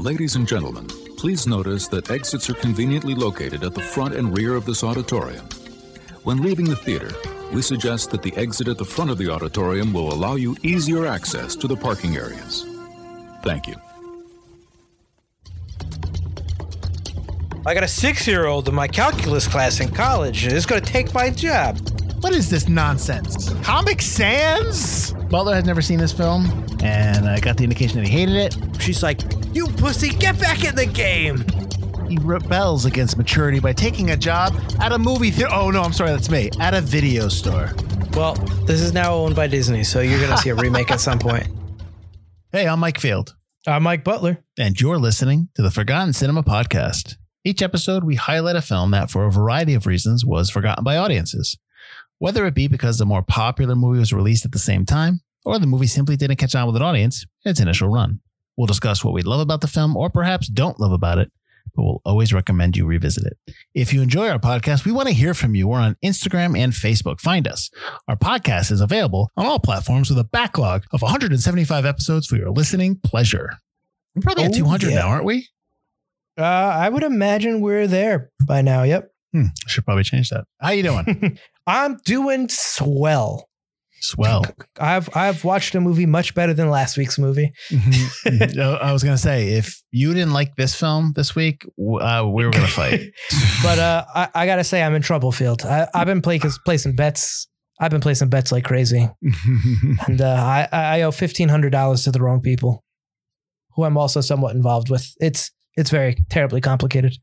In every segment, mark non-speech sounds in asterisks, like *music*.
Ladies and gentlemen, please notice that exits are conveniently located at the front and rear of this auditorium. When leaving the theater, we suggest that the exit at the front of the auditorium will allow you easier access to the parking areas. Thank you. I got a six year old in my calculus class in college and it's going to take my job. What is this nonsense? Comic Sans? Butler had never seen this film, and I got the indication that he hated it. She's like, You pussy, get back in the game. He rebels against maturity by taking a job at a movie theater. Oh, no, I'm sorry, that's me. At a video store. Well, this is now owned by Disney, so you're going to see a remake at some point. *laughs* Hey, I'm Mike Field, I'm Mike Butler. and you're listening to the Forgotten Cinema Podcast. Each episode, we highlight a film that, for a variety of reasons, was forgotten by audiences. Whether it be because the more popular movie was released at the same time, or the movie simply didn't catch on with an audience in its initial run. We'll discuss what we love about the film, or perhaps don't love about it, but we'll always recommend you revisit it. If you enjoy our podcast, we want to hear from you. We're on Instagram and Facebook. Find us. Our podcast is available on all platforms with a backlog of 175 episodes for your listening pleasure. We're probably at Oh, 200 yeah. now, aren't we? Uh, I would imagine we're there by now. Yep. Hmm, I should probably change that. How you doing? *laughs* I'm doing swell. Swell. *laughs* I've I've watched a movie much better than last week's movie. Mhm. Uh, I was gonna say if you didn't like this film this week, uh, we were gonna *laughs* fight. but uh, I, I gotta say, I'm in trouble field. I, I've been play, placing bets. I've been placing bets like crazy, *laughs* and uh, I, I owe fifteen hundred dollars to the wrong people, who I'm also somewhat involved with. It's it's very terribly complicated.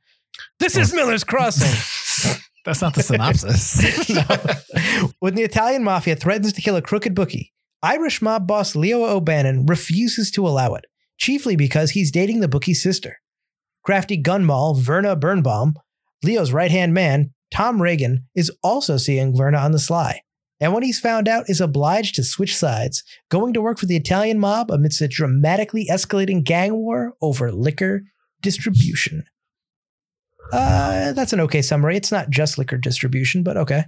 This is Miller's Crossing. That's not the synopsis. *laughs* when the Italian mafia threatens to kill a crooked bookie, Irish mob boss Leo O'Bannon refuses to allow it, chiefly because he's dating the bookie's sister. Crafty gun moll Verna Birnbaum, Leo's right hand man, Tom Reagan, is also seeing Verna on the sly. And when he's found out, is obliged to switch sides, going to work for the Italian mob amidst a dramatically escalating gang war over liquor distribution. Uh, that's an okay summary. It's not just liquor distribution, but okay.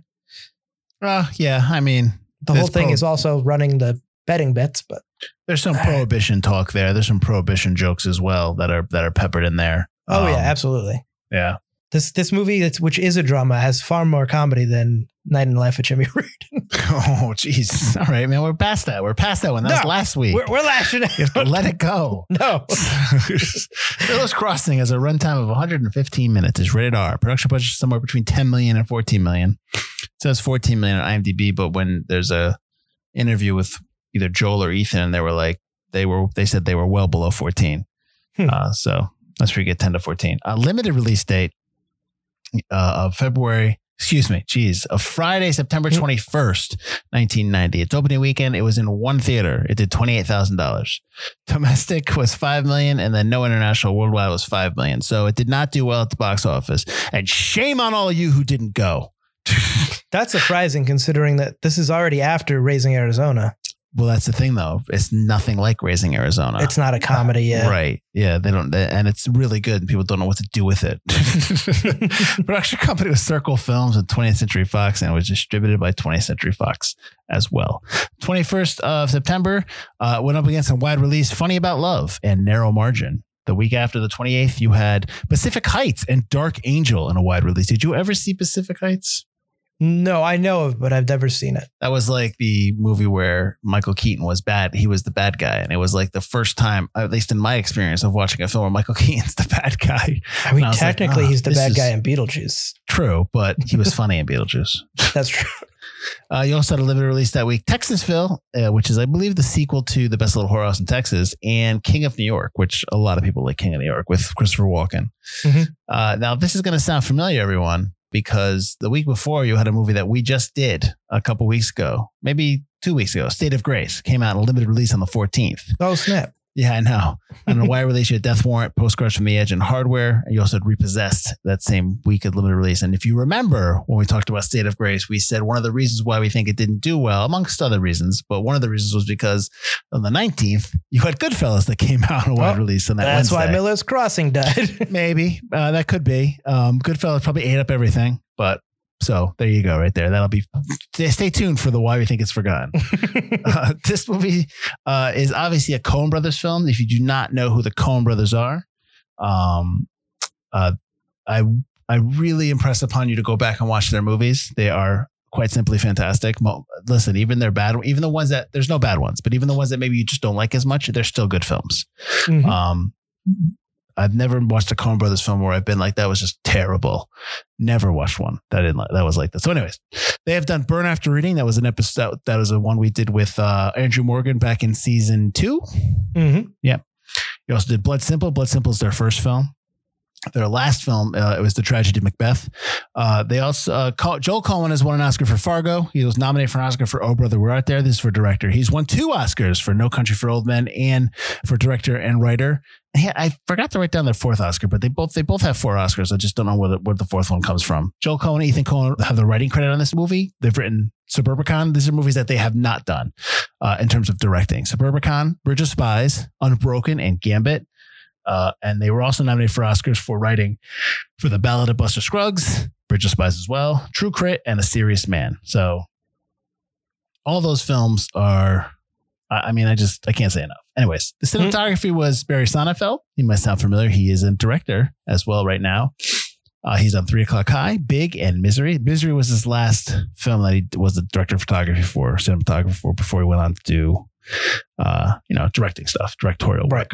Uh, yeah, I mean, The whole thing pro- is also running the betting bets, but there's some prohibition talk there. There's some prohibition jokes as well that are that are peppered in there. oh yeah, Um, absolutely. yeah. This this movie, that's, which is a drama, has far more comedy than Night and Life of Jimmy *laughs* Reed. Oh, jeez. All right, man. We're past that. We're past that one. That was last week. we're, we're lashing You have to out. let it go. *laughs* No, *laughs* Miller's Crossing has a runtime of 115 minutes. It's rated R. Production budget is somewhere between 10 million and 14 million. It says 14 million on IMDb, but when there's a interview with either Joel or Ethan, and they were like they were they said they were well below 14. Hmm. Uh, so that's where you get 10 to 14. A limited release date uh, of February. Excuse me, geez, of Friday, September Hmm. 21st, 1990. Its opening weekend, it was in one theater. It did $28,000 domestic was 5 million and then no international worldwide was 5 million so it did not do well at the box office and shame on all of you who didn't go *laughs* that's surprising considering that this is already after Raising Arizona. Well that's the thing though. It's nothing like raising arizona. It's not a comedy yet. right. Yeah they don't and it's really good and people don't know what to do with it. *laughs* *laughs* Production company was circle films and 20th century fox and it was distributed by 20th century fox as well. 21st of september uh, went up against a wide release funny about love and narrow margin. The week after the 28th you had pacific heights and dark angel in a wide release. Did you ever see pacific heights No, I know of, but I've never seen it. that was like the movie where Michael Keaton was bad. He was the bad guy. And it was like the first time, at least in my experience of watching a film where Michael *laughs* Keaton's the bad guy. I mean, I was like, technically, ah, he's the bad guy in Beetlejuice. True, but he was *laughs* funny in Beetlejuice. That's true. Uh, you also had a limited release that week, Texasville, uh, which is, I believe, the sequel to The Best Little Whorehouse in Texas, and King of New York, which a lot of people like King of New York with Christopher Walken. Mhm. Uh, now, this is going to sound familiar, everyone, because the week before you had a movie that we just did a couple weeks ago, maybe two weeks ago, State of Grace, came out in a limited release on the 14th. Oh snap! Yeah, I know. And a wide release, you had Death Warrant, Postcards from the Edge, and Hardware. And you also had Repossessed that same week of limited release. And if you remember when we talked about State of Grace, we said one of the reasons why we think it didn't do well, amongst other reasons, but one of the reasons was because on the 19th, you had Goodfellas that came out on a wide Well, release on that That's why Wednesday. Miller's Crossing died. *laughs* Maybe. Uh, that could be. Um, Goodfellas probably ate up everything, but so there you go, right there. That'll be. Stay tuned for the why we think it's forgotten. *laughs* Uh, this movie uh, is obviously a Coen Brothers film. If you do not know who the Coen Brothers are, Um, uh, I I really impress upon you to go back and watch their movies. They are quite simply fantastic. Listen, even their bad, even the ones that there's no bad ones, but even the ones that maybe you just don't like as much, they're still good films. Mhm. Um, I've never watched a Coen Brothers film where I've been like, that was just terrible. Never watched one that didn't like, that was like that. So, anyways, they have done Burn After Reading. That was an episode. That was a one we did with uh, Andrew Morgan back in season two. Mhm. He also did Blood Simple. Blood Simple is their first film. Their last film, uh, it was the tragedy of Macbeth. Uh, they also uh, call, Joel Coen has won an Oscar for Fargo. He was nominated for an Oscar for Oh Brother We're Out There. This is for director. He's won two Oscars for No Country for Old Men and for director and writer. I forgot to write down their fourth Oscar, but they both they both have four Oscars. I just don't know where the, where the fourth one comes from. Joel Coen, Ethan Coen have the writing credit on this movie. They've written Suburbicon. These are movies that they have not done uh, in terms of directing. Suburbicon, Bridge of Spies, Unbroken, and Gambit. Uh, and they were also nominated for Oscars for writing for The Ballad of Buster Scruggs, Bridge of Spies as well, True Grit, and A Serious Man. So all those films are, I mean, I just, I can't say enough. Anyways, the cinematography was Barry Sonnenfeld. He might sound familiar. He is a director as well right now. Uh, he's on Three O'Clock High, Big, and Misery. Misery was his last film that he was the director of photography for, cinematographer for, before he went on to do, uh, you know, directing stuff, directorial work.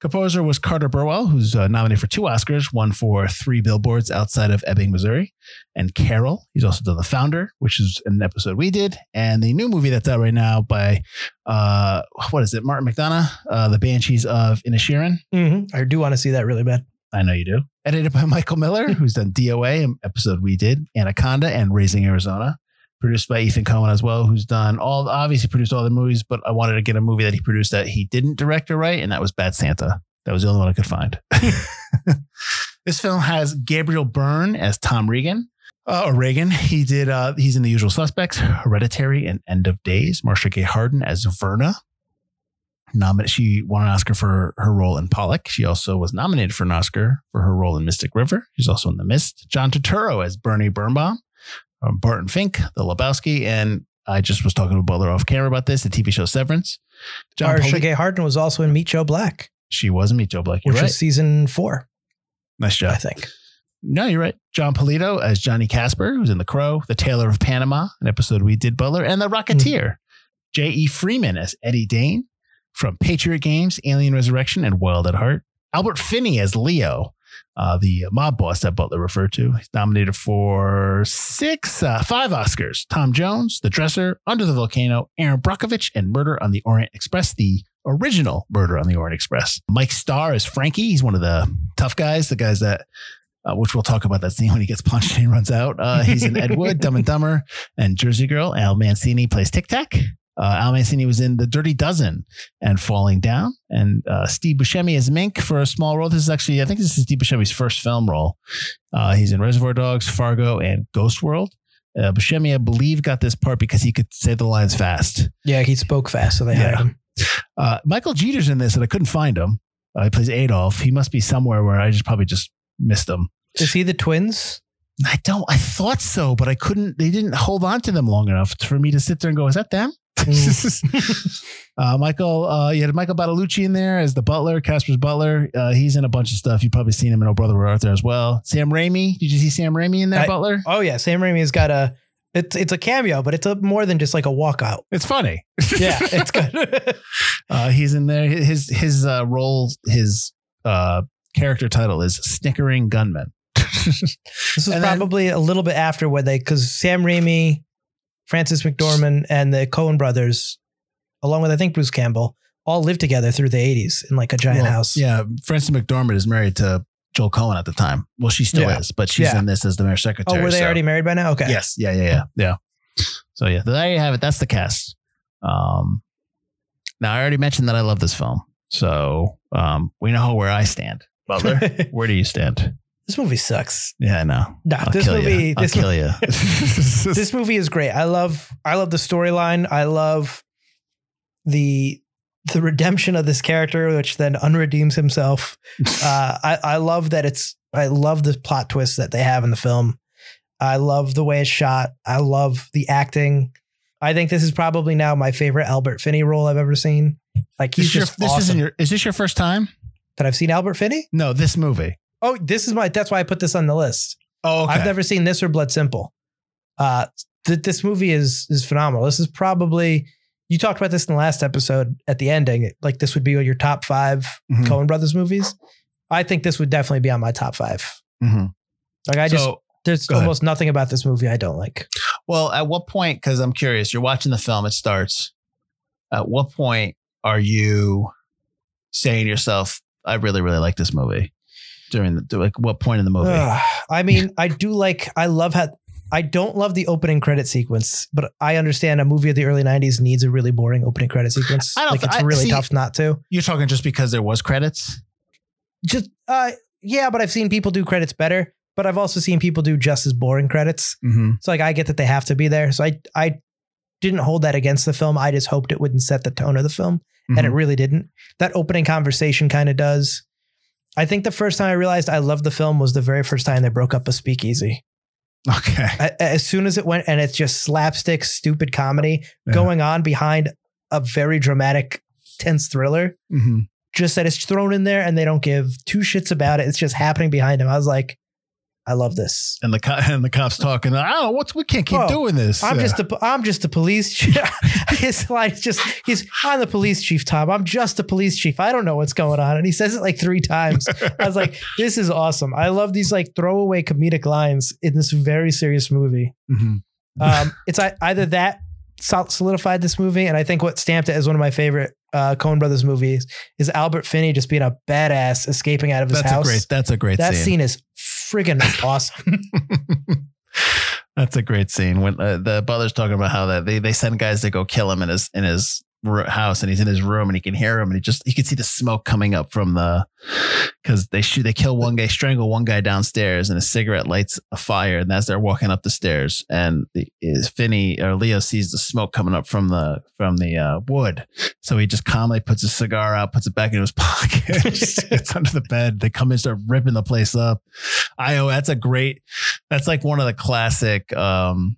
Composer was Carter Burwell, who's uh, nominated for two Oscars, one for Three Billboards Outside of Ebbing, Missouri, and Carol. He's also done The Founder, which is an episode we did, and the new movie that's out right now by, uh, what is it, Martin McDonagh, uh, The Banshees of Inisherin. Mhm. I do want to see that really bad. I know you do. Edited by *laughs* Michael Miller, who's done DOA, an episode we did, Anaconda, and Raising Arizona. Produced by Ethan Coen as well, who's done all, obviously produced all the movies, but I wanted to get a movie that he produced that he didn't direct or write, and that was Bad Santa. That was the only one I could find. *laughs* this film has Gabriel Byrne as Tom Regan. Uh, or Reagan. He did. Uh, he's in The Usual Suspects, Hereditary, and End of Days. Marcia Gay Harden as Verna. Nominated. She won an Oscar for her role in Pollock. She also was nominated for an Oscar for her role in Mystic River. She's also in The Mist. John Turturro as Bernie Birnbaum. Um, Barton Fink, The Lebowski, and I just was talking to Butler off camera about this. The TV show Severance. John Poli- Harden was also in Meet Joe Black, she was in Meet Joe Black. You're which right. is season four, nice job. I think. No, you're right. Jon Polito as Johnny Casper, who's in The Crow, The Tailor of Panama, an episode we did Butler, and The Rocketeer. J.E. Freeman as Eddie Dane from Patriot Games, Alien Resurrection, and Wild at Heart. Albert Finney as Leo, uh, the mob boss that Butler referred to. He's nominated for six, uh, five Oscars. Tom Jones, The Dresser, Under the Volcano, Erin Brockovich, and Murder on the Orient Express, the original Murder on the Orient Express. Mike Starr is Frankie. He's one of the tough guys, the guys that uh, which we'll talk about that scene when he gets *laughs* punched and runs out. Uh, he's in Ed Wood, Dumb and Dumber, and Jersey Girl. Al Mancini plays Tic Tac. Uh, Al Mancini was in The Dirty Dozen and Falling Down. And uh, Steve Buscemi as Mink for a small role. This is actually, I think this is Steve Buscemi's first film role. Uh, he's in Reservoir Dogs, Fargo, and Ghost World. Uh, Buscemi, I believe, got this part because he could say the lines fast. Yeah, he spoke fast, so they Yeah. him. Uh, Michael Jeter's in this, and I couldn't find him. Uh, he plays Adolf. He must be somewhere where I just probably just missed him. Is he the twins? I don't. I thought so, but I couldn't. They didn't hold on to them long enough for me to sit there and go, "Is that them?" *laughs* uh, Michael, uh, you had Michael Badalucco in there as the butler, Casper's butler. Uh, he's in a bunch of stuff. You've probably seen him in Oh Brother We're Out There as well. Sam Raimi. Did you see Sam Raimi in there, I- Butler? Oh yeah, Sam Raimi's got a. It's it's a cameo, but it's a, more than just like a walkout. It's funny. *laughs* Yeah, it's good. *laughs* Uh, he's in there. His his uh, role, his uh, character title is Snickering Gunman. This was And then- probably a little bit after where they, because Sam Raimi, Frances McDormand, and the Coen brothers, along with I think Bruce Campbell, all lived together through the 80s in like a giant Well, house. Yeah, Frances McDormand is married to Joel Coen at the time. Well, she still Yeah. is, but she's Yeah. in this as the mayor's secretary. Oh, were they so- already married by now? Okay. Yes. Yeah. Yeah. Yeah. Yeah. So yeah, there you have it. That's the cast. Um, now I already mentioned that I love this film, so um, we know where I stand. Butler, *laughs* where do you stand? This movie sucks. Yeah, I know. Nah, I'll this kill movie. you. I'll This, kill you. *laughs* *laughs* this movie is great. I love. I love the storyline. I love the the redemption of this character, which then unredeems himself. *laughs* uh, I, I love that it's. I love the plot twist that they have in the film. I love the way it's shot. I love the acting. I think this is probably now my favorite Albert Finney role I've ever seen. Like This, he's your, this awesome. isn't your. Is this your first time? that I've seen Albert Finney. No, this movie. Oh, this is my. That's why I put this on the list. Oh, I've never seen this or Blood Simple. Uh, th- this movie is is phenomenal. This is probably you talked about this in the last episode at the ending. Like this would be your top 5 Mhm. Coen Brothers movies. I think this would definitely be on my top five. hmm Like I just there's go ahead. almost nothing about this movie I don't like. well, at what point? Because I'm curious. You're watching the film. It starts. At what point are you saying to yourself, "I really, really like this movie"? During the like, what point in the movie? Ugh. I mean, I do like. I love how. I don't love the opening credit sequence, but I understand a movie of the early '90s needs a really boring opening credit sequence. I don't like th- it's I- really see- tough not to. You're talking just because there was credits. Just uh, yeah, but I've seen people do credits better. But I've also seen people do just as boring credits. Mm-hmm. So like I get that they have to be there. So I I didn't hold that against the film. I just hoped it wouldn't set the tone of the film. and Mm-hmm. it really didn't. That opening conversation kind of does. I think the first time I realized I loved the film was the very first time they broke up a speakeasy. okay. As soon as it went, and it's just slapstick, stupid comedy Yeah. going on behind a very dramatic, tense thriller. Mm-hmm. Just that it's thrown in there and they don't give two shits about it. It's just happening behind him. I was like, I love this. And the co- *laughs* and the cops talking. I don't know what's we can't keep Oh, doing this. I'm Yeah. just a, I'm just a police chief. *laughs* His line is just, he's, I'm the police chief, Tom. I'm just a police chief. I don't know what's going on. And he says it like three times. I was like, *laughs* this is awesome. I love these like throwaway comedic lines in this very serious movie. Mhm. Um, it's either that solidified this movie, and I think what stamped it as one of my favorite uh, Coen Brothers movies is Albert Finney just being a badass escaping out of his That's house. a great. That's a great that scene. scene is friggin' awesome. *laughs* That's a great scene when uh, the Butler's talking about how that they, they send guys to go kill him in his in his house and he's in his room and he can hear him and he just he can see the smoke coming up from the because they shoot they kill one guy strangle one guy downstairs and a cigarette lights a fire and as they're walking up the stairs and the is Finney or Leo sees the smoke coming up from the from the uh, wood. So he just calmly puts his cigar out puts it back in his *laughs* pocket gets under the bed. They come in start ripping the place up. I oh that's a great that's like one of the classic um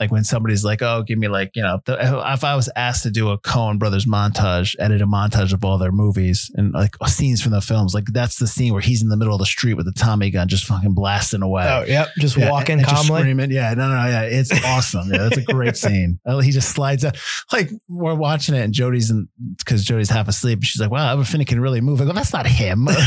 like when somebody's like oh give me like you know the, if i was asked to do a coen brothers montage edit a montage of all their movies and like scenes from the films like that's the scene where he's in the middle of the street with the tommy gun just fucking blasting away oh, yep. Just Yeah, walking and just calmly. screaming. Yeah, no, no, yeah, it's *laughs* awesome. Yeah, that's a great scene. Uh, He just slides out. Like we're watching it, and Jody's in because Jody's half asleep. She's like, "Wow, Albert Finney can really move." I go, "That's not him." *laughs*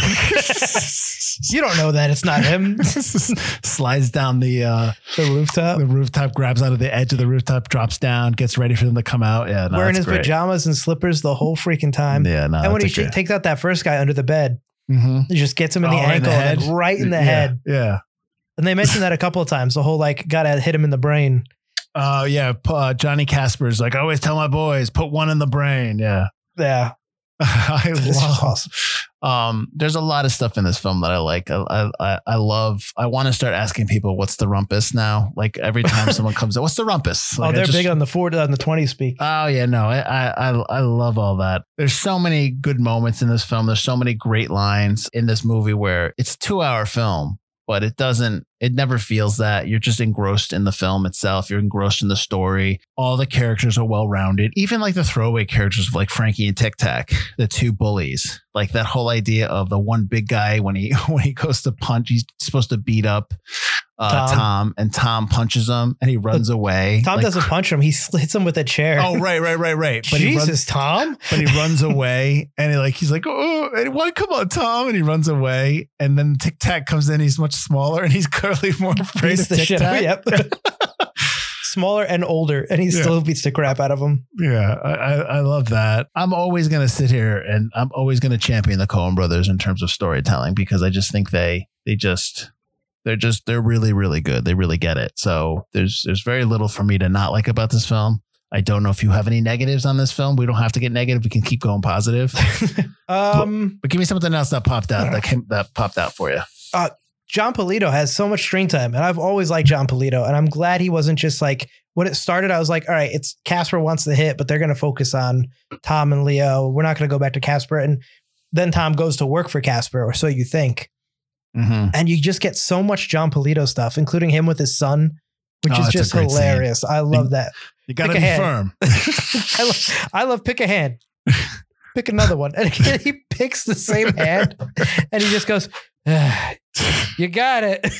You don't know that it's not him. *laughs* Slides down the uh, the rooftop. the rooftop, grabs onto the edge of the rooftop, drops down, gets ready for them to come out. Yeah, no, wearing his great. pajamas and slippers the whole freaking time. Yeah, no, and when he that's sh- a great- takes out that first guy under the bed, Mhm. he just gets him in the Oh, right in ankle the and right in the Yeah, head. Yeah. And they mentioned that a couple of times. The whole like gotta hit him in the brain. Oh yeah, uh, Johnny Casper's like I always tell my boys, put one in the brain. Yeah. Yeah, *laughs* I this love. awesome. Um, there's a lot of stuff in this film that I like. I I, I love. I want to start asking people what's the rumpus now. Like every time *laughs* someone comes up, what's the rumpus? Like, oh, they're just- big on the forward on the twenty speak. Oh yeah, no, I, I I I love all that. There's so many good moments in this film. There's so many great lines in this movie where it's a two hour film, but it doesn't. It never feels that. You're just engrossed in the film itself. You're engrossed in the story. All the characters are well rounded. Even like the throwaway characters like Frankie and Tic Tac, the two bullies. Like that whole idea of the one big guy when he *laughs* when he goes to punch, he's supposed to beat up uh, Tom. Tom. and Tom punches him and he runs away. Tom Like, doesn't punch him; he hits him with a chair. Oh right, right, right, right. But he runs, Jesus, Tom! but he runs away and he like he's like oh and why come on Tom and he runs away and then Tic Tac comes in he's much smaller and he's *laughs* clearly more afraid Beats of Tic Tac. Yep. *laughs* Smaller and older, and he Yeah. still beats the crap out of him. Yeah, I, I, I love that. I'm always gonna sit here and I'm always gonna champion the Coen brothers in terms of storytelling because I just think they they just they're just they're really really good. They really get it. So there's there's very little for me to not like about this film. I don't know if you have any negatives on this film. We don't have to get negative. We can keep going positive. *laughs* Um, But give me something else that popped out that came that popped out for you. Jon Polito has so much screen time, and I've always liked Jon Polito, and I'm glad he wasn't just like when it started. I was like, all right, it's Casper wants the hit, but they're going to focus on Tom and Leo. We're not going to go back to Casper, and then Tom goes to work for Casper, or so you think, Mm-hmm. and you just get so much Jon Polito stuff, including him with his son, which Oh, is just great scene. hilarious. I love that. You got to Pick be hand. firm. *laughs* I, lo- I love pick a hand. *laughs* pick another one. And again, he picks the same hand and he just goes, "Ah, You got it. *laughs*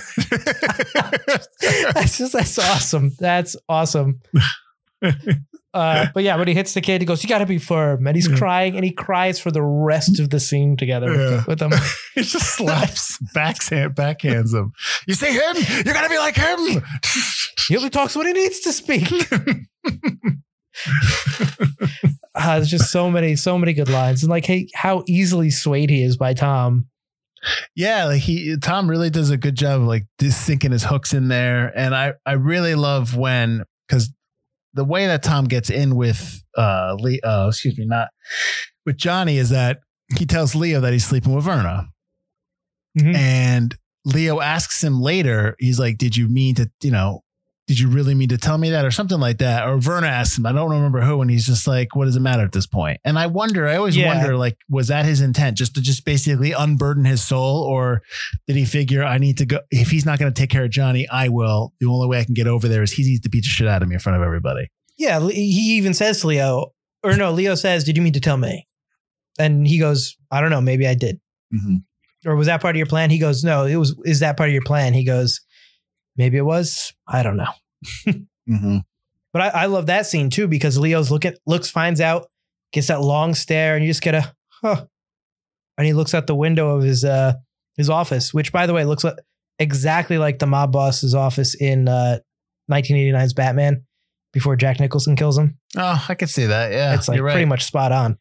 that's just, that's awesome. That's awesome. Uh, but yeah, when he hits the kid, he goes, You got to be firm. And he's crying and he cries for the rest of the scene together with, Yeah. with *laughs* them. he just slaps, *laughs* backhand, backhands him. You see him? You're gonna be like him. *laughs* He only talks when he needs to speak. Uh, there's just so many, so many good lines. And like, hey, how easily swayed he is by Tom. Yeah, like he Tom really does a good job of like just sinking his hooks in there. And I I really love when because the way that Tom gets in with uh Lee uh excuse me, not with Johnny is that he tells Leo that he's sleeping with Verna. Mhm. And Leo asks him later, he's like, Did you mean to, you know, did you really mean to tell me that or something like that? Or Verna asked him, I don't remember who, and he's just like, What does it matter at this point? And I wonder, I always Yeah. wonder, like, was that his intent just to just basically unburden his soul? Or did he figure I need to go if he's not gonna take care of Johnny, I will. The only way I can get over there is he needs to beat the shit out of me in front of everybody. Yeah, he even says to Leo, or no, Leo says, Did you mean to tell me? And he goes, I don't know, maybe I did. Mm-hmm. Or was that part of your plan? He goes, No, it was, is that part of your plan? He goes, Maybe it was. I don't know. Mm-hmm. But I, I love that scene too because Leo's look at looks, finds out, gets that long stare, and you just get a huh. And he looks out the window of his uh his office, which by the way looks like, exactly like the mob boss's office in uh 1989's Batman before Jack Nicholson kills him. Oh, I could see that. Yeah. it's like right. pretty much spot on.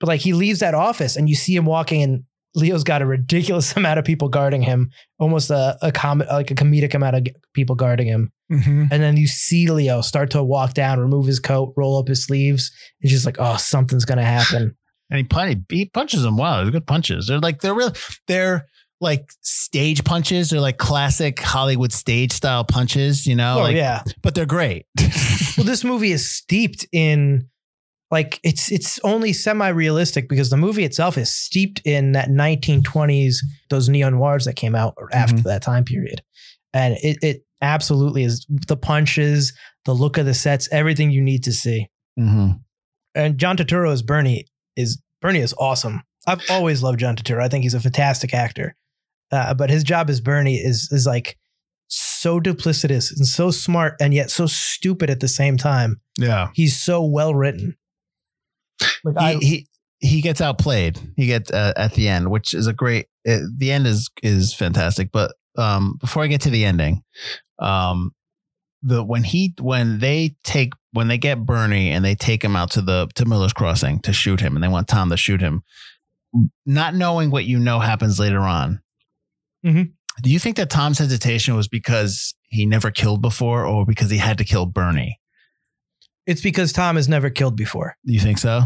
But like he leaves that office and you see him walking and Leo's got a ridiculous *laughs* amount of people guarding him, almost a, a com- like a comedic amount of people guarding him. Mhm. And then you see Leo start to walk down, remove his coat, roll up his sleeves. It's just like, oh, something's gonna happen. *sighs* and he he punches him. Wow, They're good punches. They're like they're real. They're like stage punches. They're like classic Hollywood stage style punches. You know, oh like yeah. but they're great. *laughs* Well, this movie is steeped in like it's it's only semi-realistic because the movie itself is steeped in that 1920s those neo noirs that came out after that time period and it, it absolutely is the punches the look of the sets everything you need to see hmm and john turturro as bernie is bernie is awesome i've always loved john turturro i think he's a fantastic actor uh, but his job as bernie is is like so duplicitous and so smart and yet so stupid at the same time Yeah, he's so well written. Like I, he, he he gets outplayed. He gets uh, at the end, which is a great. Uh, the end is is fantastic. But um, before I get to the ending, um, the when he when they take when they get Bernie and they take him out to the to Miller's Crossing to shoot him, and they want Tom to shoot him, not knowing what you know happens later on. Mhm. Do you think that Tom's hesitation was because he never killed before, or because he had to kill Bernie? it's because Tom has never killed before. Do you think so?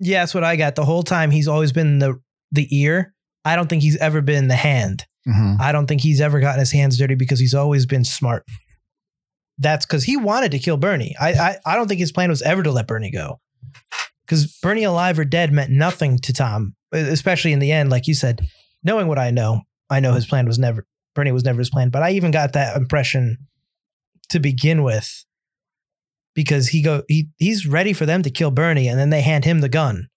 Yeah, that's what I got. The whole time he's always been the the ear. I don't think he's ever been the hand. Mm-hmm. I don't think he's ever gotten his hands dirty because he's always been smart. That's because he wanted to kill Bernie. I, I I don't think his plan was ever to let Bernie go. Because Bernie alive or dead meant nothing to Tom, especially in the end. Like you said, knowing what I know, I know his plan was never Bernie was never his plan. But I even got that impression to begin with because he go he he's ready for them to kill Bernie, and then they hand him the gun,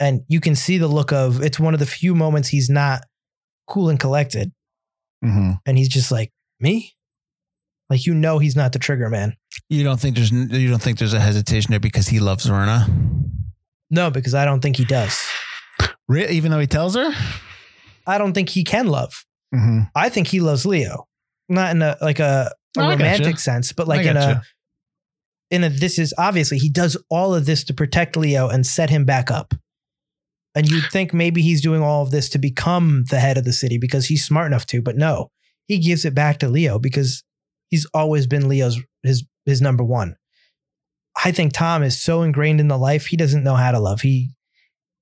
and you can see the look of it's one of the few moments he's not cool and collected, Mm-hmm. and he's just like me, like you know he's not the trigger man. You don't think there's you don't think there's a hesitation there because he loves Verna, No, because I don't think he does. Re- even though he tells her. I don't think he can love. Mm-hmm. I think he loves Leo, not in a like a, a gotcha. romantic sense, but like in a in a this is obviously he does all of this to protect Leo and set him back up. And you'd think maybe he's doing all of this to become the head of the city because he's smart enough to, but no, he gives it back to Leo because he's always been Leo's his his number one. I think Tom is so ingrained in the life he doesn't know how to love. He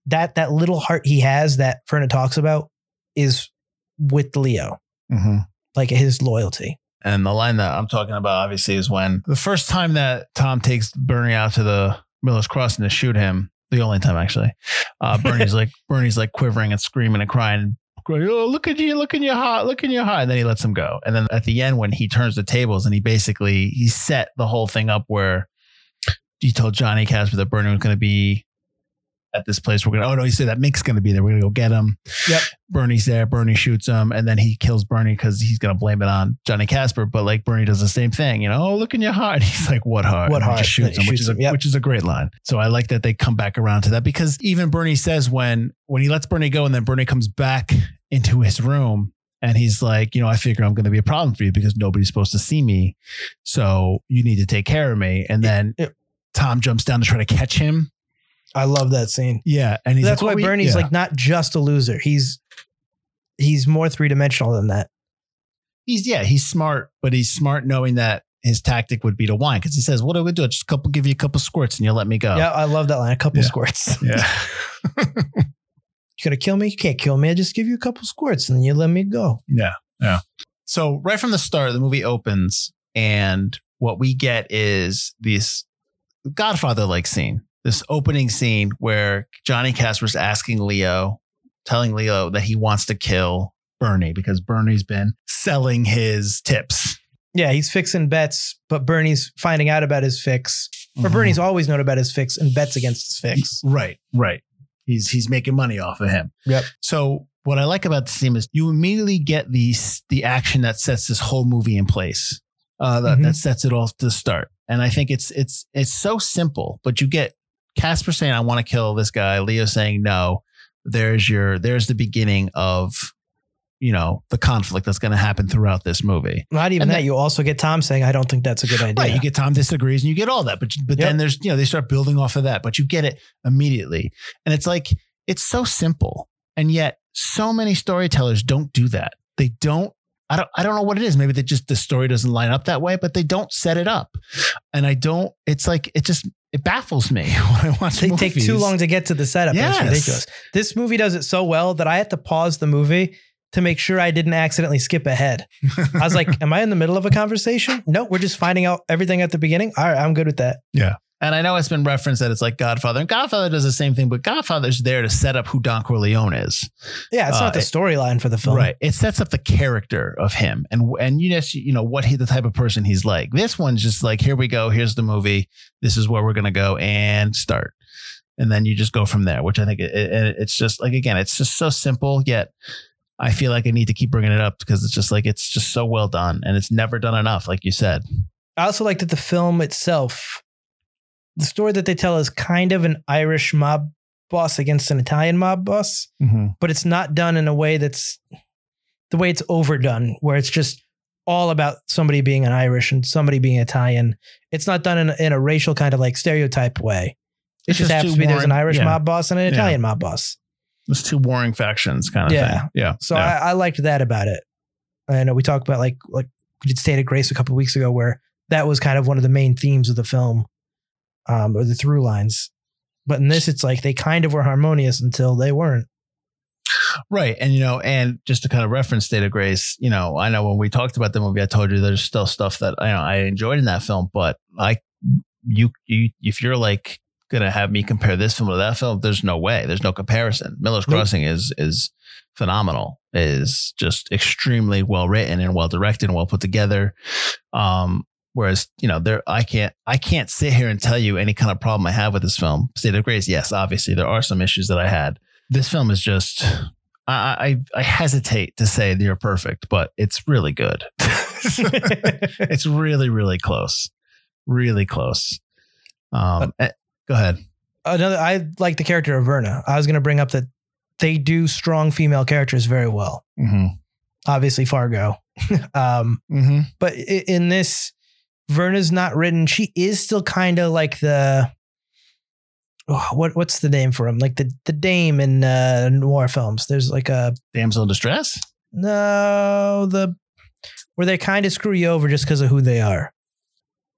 that that little heart he has that Verna talks about is with Leo, Mm-hmm. like his loyalty. And the line that I'm talking about, obviously, is when the first time that Tom takes Bernie out to the Miller's Crossing to shoot him, the only time actually, uh, Bernie's *laughs* like Bernie's like quivering and screaming and crying. going, Oh, look at you! Look at your heart! Look at your heart! And then he lets him go. And then at the end, when he turns the tables and he basically he set the whole thing up where he told Johnny Casper that Bernie was going to be at this place. We're gonna. Oh no, he said that Mick's gonna be there. We're gonna go get him. Yep. Bernie's there. Bernie shoots him, and then he kills Bernie because he's gonna blame it on Johnny Casper. But like Bernie does the same thing. You know, oh look in your heart. *laughs* He's like, what heart? What he heart? Just shoots He him, which shoots is a, him, yep. which is a great line. So I like that they come back around to that because even Bernie says when when he lets Bernie go, and then Bernie comes back into his room. And he's like, you know, I figure I'm going to be a problem for you because nobody's supposed to see me. So you need to take care of me. And then Yep. Tom jumps down to try to catch him. I love that scene. Yeah. And he's That's like, why "Oh, we-" Bernie's Yeah. like not just a loser. He's he's more three dimensional than that. he's, yeah, he's smart, but he's smart knowing that his tactic would be to whine because he says, what do we do? Just a couple, give you a couple squirts and you'll let me go. Yeah, I love that line. A couple Yeah. squirts. *laughs* Yeah. *laughs* You gonna kill me? You can't kill me. I just give you a couple squirts and then you let me go. Yeah. Yeah. So right from the start, the movie opens and what we get is this Godfather like scene, this opening scene where Johnny Casper's asking Leo, telling Leo that he wants to kill Bernie because Bernie's been selling his tips. Yeah, he's fixing bets, but Bernie's finding out about his fix. Or Mhm. Bernie's always known about his fix and bets against his fix. Right, right. He's he's making money off of him. Yep. So what I like about the scene is you immediately get the the action that sets this whole movie in place. Uh, that, Mhm. that sets it off to start. And I think it's it's it's so simple, but you get Casper saying, "I want to kill this guy." Leo saying, "No." There's your there's the beginning of you know the conflict that's going to happen throughout this movie. Not even And that. you also get Tom saying, I don't think that's a good idea. Right. You get Tom disagrees and you get all that. But but Yep. then there's you know, they start building off of that, but you get it immediately. And it's like it's so simple. And yet so many storytellers don't do that. They don't I don't I don't know what it is. Maybe they just the story doesn't line up that way, but they don't set it up. And I don't it's like it just it baffles me *laughs* when I watch they take too long to get to the setup. Yes. It's ridiculous. This movie does it so well that I had to pause the movie to make sure I didn't accidentally skip ahead. I was like, *laughs* Am I in the middle of a conversation? No, we're just finding out everything at the beginning. All right, I'm good with that. And I know it's been referenced that it's like Godfather. And Godfather does the same thing, but Godfather's there to set up who Don Corleone is. Yeah, it's Uh, not the storyline for the film. Right. It sets up the character of him and and you just you know what he the type of person he's like. This one's just like here we go, here's the movie. This is where we're gonna go and start. And then you just go from there, which I think it, it, it's just like again, it's just so simple. Yet I feel like I need to keep bringing it up because it's just like it's just so well done and it's never done enough, like you said. I also like that the film itself, the story that they tell is kind of an Irish mob boss against an Italian mob boss, mm-hmm. but it's not done in a way that's the way it's overdone, where it's just all about somebody being an Irish and somebody being Italian. It's not done in a, in a racial kind of like stereotype way. It It's just just happens to be there's an Irish yeah. mob boss and an Yeah. Italian mob boss. There's two warring factions kind of Yeah. thing. Yeah. So yeah. I, I liked that about it. I know we talked about like like we did State of Grace a couple of weeks ago, where that was kind of one of the main themes of the film, um, or the through lines. But in this, it's like they kind of were harmonious until they weren't. Right. And, you know, and just to kind of reference State of Grace, you know, I know when we talked about the movie, I told you there's still stuff that I know I enjoyed in that film, but I, you, you, if you're like going to have me compare this film to that film, there's no way. There's no comparison. Miller's Nope. Crossing is, is phenomenal, is just extremely well written and well directed and well put together. Um, Whereas, you know, there I can't I can't sit here and tell you any kind of problem I have with this film. State of Grace, yes, obviously there are some issues that I had. This film is just I I, I hesitate to say they're perfect, but it's really good. *laughs* it's really really close, really close. Um, eh, go ahead. Another, I like the character of Verna. I was going to bring up that they do strong female characters very well. Mm-hmm. Obviously, Fargo. *laughs* um, Mm-hmm. but in this, Verna's not written. She is still kind of like the oh, what what's the name for him? Like the the dame in uh, noir films. There's like a Damsel in distress. no the where they kind of screw you over just because of who they are.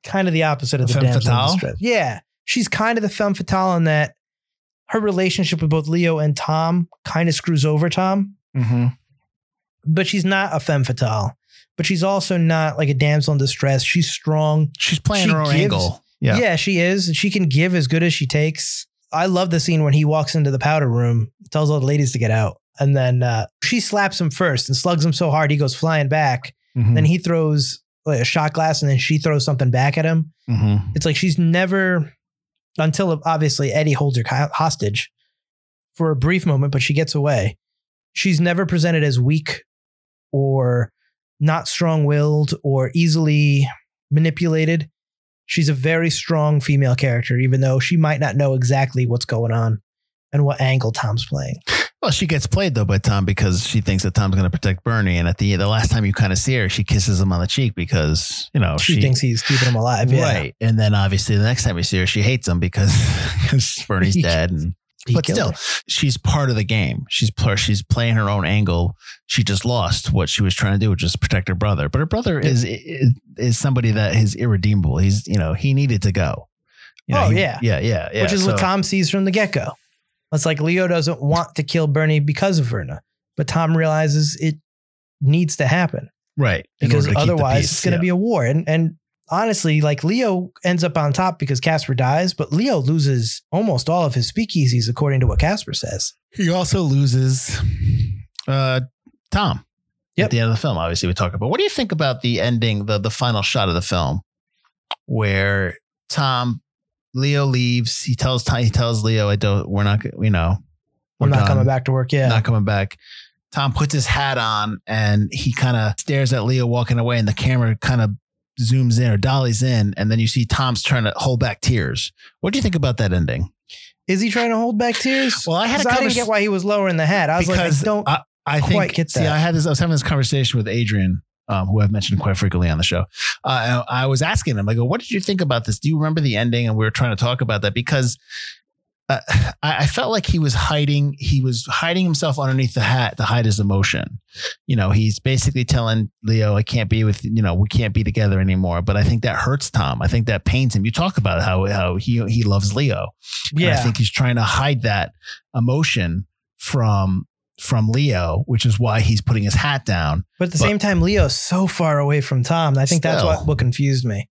Kind of the opposite of the femme damsel in fatale? distress. Yeah, she's kind of the femme fatale in that her relationship with both Leo and Tom kind of screws over Tom Mm-hmm. but she's not a femme fatale. But she's also not like a damsel in distress. She's strong. She's playing She her own gives- angle. Yeah. Yeah. she is. She can give as good as she takes. I love the scene when he walks into the powder room, tells all the ladies to get out, and then uh, she slaps him first and slugs him so hard he goes flying back. Mhm. Then he throws like a shot glass, and then she throws something back at him. Mhm. It's like she's never, until obviously Eddie holds her hostage. for a brief moment, but she gets away. She's never presented as weak or not strong willed or easily manipulated. She's a very strong female character, even though she might not know exactly what's going on and what angle Tom's playing. *sighs* Well, she gets played though by Tom because she thinks that Tom's going to protect Bernie, and at the the last time you kind of see her, she kisses him on the cheek because you know She, thinks he's keeping him alive. Yeah. right. And then obviously the next time you see her, she hates him because, *laughs* because Bernie's *laughs* dead, and He but still, her. she's part of the game. She's she's playing her own angle. She just lost what she was trying to do, which is protect her brother. But her brother is is, is somebody that is irredeemable. He's you know he needed to go. You know, Oh, he- yeah. yeah, yeah, yeah. which is what Tom sees from the get go. It's like Leo doesn't want to kill Bernie because of Verna, but Tom realizes it needs to happen right because order to keep the otherwise it's going to yeah. be a war. And and honestly, like Leo ends up on top because Casper dies, but Leo loses almost all of his speakeasies according to what Casper says. He also loses uh, Tom Yep. at the end of the film. Obviously, we talk about. What do you think about the ending, the the final shot of the film, where Tom Leo leaves? He tells Tom, he tells Leo, "I don't. We're not. You know, we're I'm not done. coming back to work. Yeah. Not coming back." Tom puts his hat on and he kind of stares at Leo walking away, and the camera kind of zooms in or dollies in, and then you see Tom's trying to hold back tears. What do you think about that ending? Is he trying to hold back tears? Well, I had a I didn't get why he was lowering the hat. I was like, I don't. I, I quite think get see, that. I had this. I was having this conversation with Adrian, um, who I've mentioned quite frequently on the show. Uh, I I was asking him, like, "What did you think about this? Do you remember the ending?" And we were trying to talk about that because uh, *sighs* I, I felt like he was hiding. He was hiding himself underneath the hat to hide his emotion. You know, he's basically telling Leo, "I can't be with you know, we can't be together anymore." But I think that hurts Tom. I think that pains him. You talk about how how he he loves Leo. And yeah. I think he's trying to hide that emotion from from Leo, which is why he's putting his hat down. But at the But- same time, Leo's so far away from Tom. I think that's what, what confused me.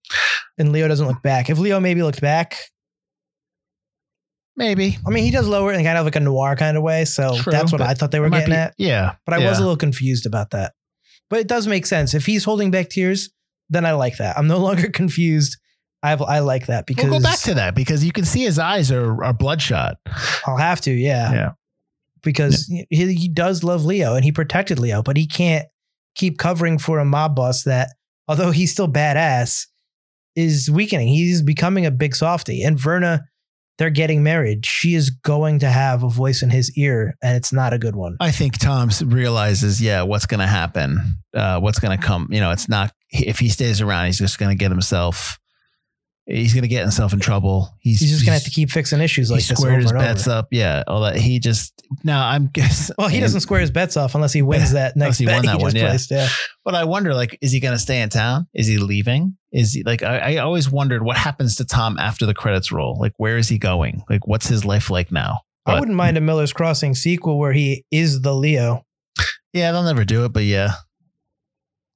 And Leo doesn't look back. If Leo maybe looked back, Maybe. I mean, he does lower it in kind of like a noir kind of way. So True, that's what I thought they were getting be- at. Yeah. But I yeah. was a little confused about that. But it does make sense. If he's holding back tears, then I like that. I'm no *laughs* longer confused. I I like that because We'll go back to that because you can see his eyes are, are bloodshot. I'll have to, yeah. Yeah. Because he, he does love Leo and he protected Leo, but he can't keep covering for a mob boss that, although he's still badass, is weakening. He's becoming a big softy. And Verna, they're getting married. She is going to have a voice in his ear, and it's not a good one. I think Tom realizes, yeah, what's going to happen, uh, what's going to come. You know, it's not if he stays around, he's just going to get himself. He's going to get himself in trouble. He's, He's just gonna have to keep fixing issues like he this squared over his and bets over. up. Yeah, all that. He just now I'm guess. *laughs* Well, he doesn't square his bets off unless he wins that next he bet won he that just one, yeah. placed. Yeah. But I wonder, like, is he going to stay in town? Is he leaving? Is he like? I, I always wondered what happens to Tom after the credits roll. Like, where is he going? Like, what's his life like now? I wouldn't mind a Miller's Crossing sequel where he is the Leo, Yeah, they'll never do it, but yeah,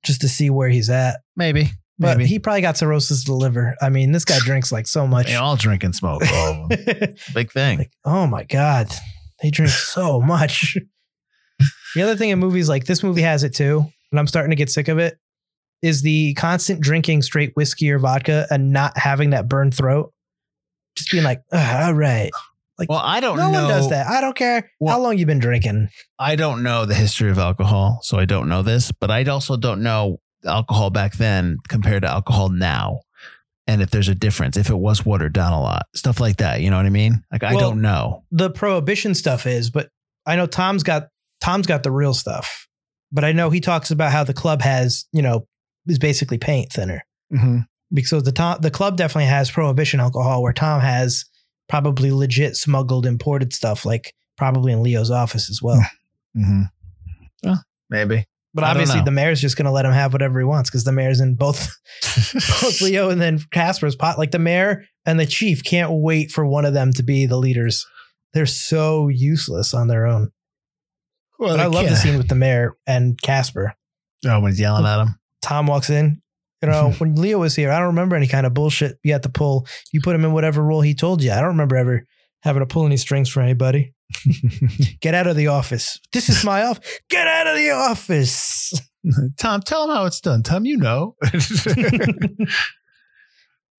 just to see where he's at. maybe, But maybe. he probably got cirrhosis to the liver. I mean, this guy drinks like so much. they all drink and smoke. All of them. *laughs* Big thing. like, oh my God, they drink so *laughs* much. the other thing in movies like this movie has it too, and I'm starting to get sick of it, is the constant drinking straight whiskey or vodka and not having that burned throat. Just being like, "Ah, Like, well, I don't No know. one does that. I don't care Well- how long you've been drinking. I don't know the history of alcohol, so I don't know this. But I also don't know alcohol back then compared to alcohol now, and if there's a difference, if it was watered down a lot, stuff like that. You know what I mean? Like, I don't know. the prohibition stuff is, but I know Tom's got Tom's got the real stuff. But I know he talks about how the club has, you know, is basically paint thinner. Mm-hmm. Because the Tom, the club definitely has prohibition alcohol where Tom has probably legit smuggled imported stuff, like probably in Leo's office as well. Mm-hmm. Well, maybe. But I obviously the mayor's just gonna let him have whatever he wants because the mayor's in both *laughs* both *laughs* Leo and then Casper's pot. Like the mayor and the chief can't wait for one of them to be the leaders. They're so useless on their own. well, But I love the scene with the mayor and Casper. Oh, when he's yelling at him. Tom walks in. You know, *laughs* when Leo was here, I don't remember any kind of bullshit you had to pull. You put him in whatever role he told you. I don't remember ever having to pull any strings for anybody. Get out of the office. This is my office. Get out of the office. Tom, tell him how it's done. Tom, you know. *laughs*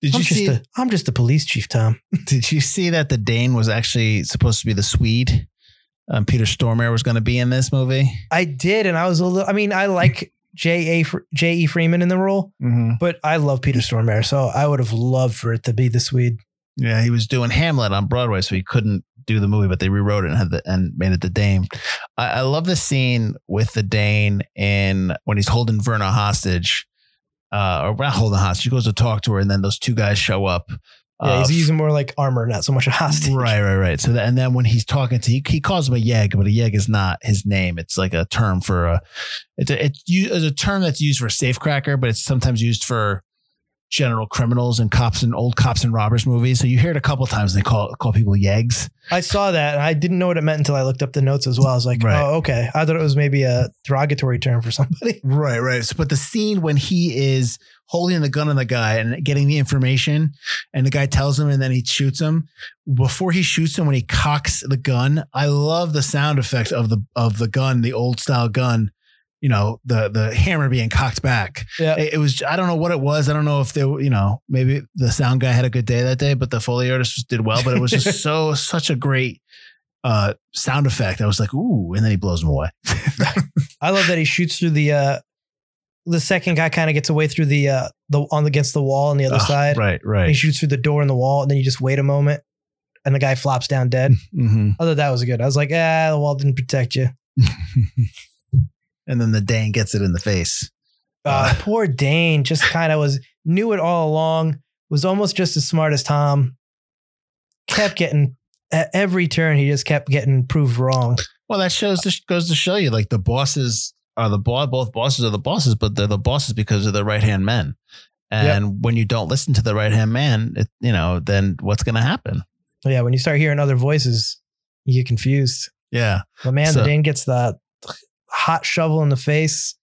Did I'm you just, see? a, I'm just the police chief, Tom. Did you see that the Dane was actually supposed to be the Swede um, Peter Stormare was going to be in this movie. I did, and I was a little. I mean, I like J. A. J. E. Freeman in the role, Mm-hmm. but I love Peter Stormare, so I would have loved for it to be the Swede. Yeah, he was doing Hamlet on Broadway, so he couldn't do the movie, but they rewrote it and had the, and made it the Dane. I, I love the scene with the Dane in when he's holding Verna hostage, uh, or not holding hostage. He goes to talk to her, and then those two guys show up. Yeah, uh, he's using more like armor, not so much a hostage. Right, right, right. So that, and then when he's talking to, he, he calls him a yegg, but a yegg is not his name. It's like a term for a, it's a, it's, it's a term that's used for a safecracker, but it's sometimes used for general criminals and cops and old cops and robbers movies. So you hear it a couple times. They call call people yeggs. I saw that, and I didn't know what it meant until I looked up the notes as well. I was like, Right. oh, okay. I thought it was maybe a derogatory term for somebody. *laughs* Right, right. So, but the scene when he is holding the gun on the guy and getting the information, and the guy tells him, and then he shoots him. Before he shoots him, when he cocks the gun, I love the sound effect of the of the gun, the old style gun. You know, the the hammer being cocked back. Yeah. It, it was. I don't know what it was. I don't know if they, were, you know, maybe the sound guy had a good day that day, but the foley artist did well. But it was just *laughs* so such a great uh sound effect. I was like, ooh, and then he blows him away. *laughs* I love that he shoots through the uh the second guy kind of gets away through the uh the on against the wall on the other Ah, side. right, right. he shoots through the door in the wall, and then you just wait a moment, and the guy flops down dead. hmm I thought that was good. I was like, ah, the wall didn't protect you. *laughs* and then the Dane gets it in the face. Uh, *laughs* poor Dane just kind of was knew it all along. Was almost just as smart as Tom. Kept getting at every turn. He just kept getting proved wrong. Well, that shows this goes to show you like the bosses are the boss. Both bosses are the bosses, but they're the bosses because of the right hand men. And when you don't listen to the right hand man, it, you know, then what's going to happen? Yeah, when you start hearing other voices, you get confused. Yeah, But man, So- the Dane gets the hot shovel in the face,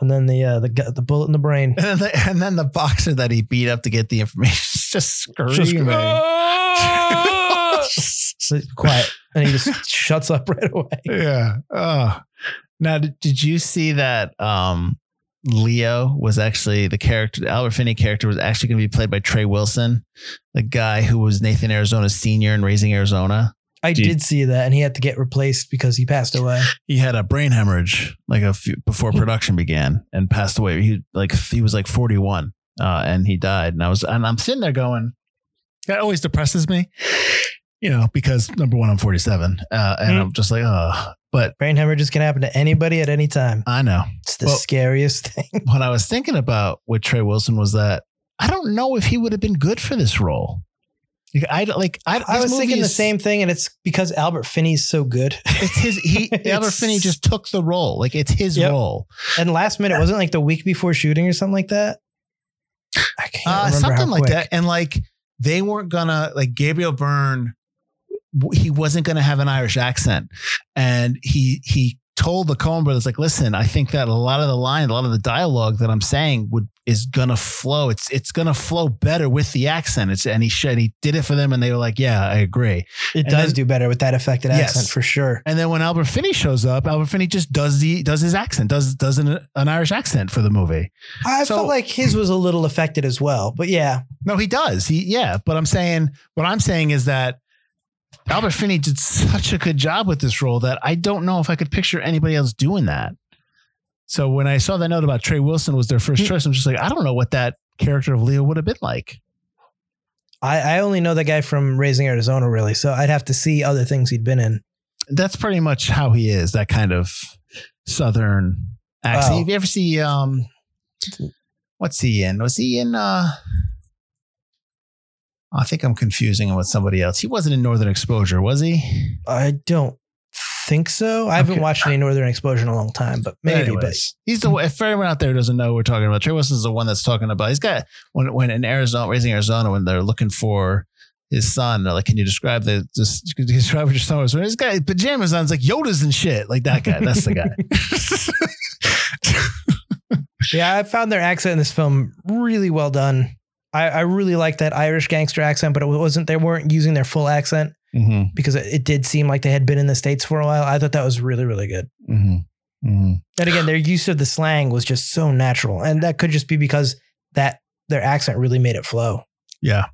and then the uh, the the bullet in the brain. *laughs* and then the, and then the boxer that he beat up to get the information is just screaming. *laughs* Just- So, quiet, and he just *laughs* shuts up right away. yeah. Oh. Now, did, did you see that um, Leo was actually the character, the Albert Finney character was actually going to be played by Trey Wilson, the guy who was Nathan Arizona's senior in Raising Arizona. I Gee. did see that, and he had to get replaced because he passed away. *laughs* He had a brain hemorrhage like a few before production began and passed away. He like he was like 41 uh, and he died. And I was and I'm sitting there going, that always depresses me, you know, because number one, I'm 47, uh, and Mhm. I'm just like, oh, but Brain hemorrhage can happen to anybody at any time. I know. It's the Well- scariest *laughs* thing. what I was thinking about with Trey Wilson was that I don't know if he would have been good for this role. I like. I, I was thinking the same thing, and it's because Albert Finney's so good. It's his. He *laughs* Albert Finney just took the role. Like it's his Yep. role. and last minute wasn't like the week before shooting or something like that. I can't Uh, remember something like that. And like they weren't gonna like Gabriel Byrne. He wasn't gonna have an Irish accent, and he he told the Coen brothers like, listen, I think that a lot of the line, a lot of the dialogue that I'm saying would is gonna flow. It's it's gonna flow better with the accent. It's and he should he did it for them, and they were like, yeah, I agree. It and does then- do better with that affected Yes. accent for sure. And then when Albert Finney shows up, Albert Finney just does the does his accent, does does an, an Irish accent for the movie. I So- felt like his was a little affected as well, but yeah, No, he does. He yeah, but I'm saying what I'm saying is that Albert Finney did such a good job with this role that I don't know if I could picture anybody else doing that. So when I saw that note about Trey Wilson was their first choice, I'm just like, I don't know what that character of Leo would have been like. I, I only know that guy from Raising Arizona, really. So I'd have to see other things he'd been in. That's pretty much how he is, that kind of southern accent. Wow. Have you ever see um what's he in? Was he in uh I think I'm confusing him with somebody else. He wasn't in Northern Exposure, was he? I don't think so. I haven't Okay. watched any Northern Exposure in a long time, but maybe. Anyways, he's the if everyone out there doesn't know what we're talking about, Trey Wilson's the one that's talking about. He's got when when in Arizona, raising Arizona, when they're looking for his son, they're like, "Can you describe the just can you describe what your son was?" wearing?" This guy pajamas on, it's like Yoda's and shit, like that guy. That's the guy. *laughs* Yeah, I found their accent in this film really well done. I, I really like that Irish gangster accent, but it wasn't. They weren't using their full accent mm-hmm, because it, it did seem like they had been in the states for a while. I thought that was really really good. mm-hmm, mm-hmm. And again, their use of the slang was just so natural, and that could just be because that their accent really made it flow. Yeah.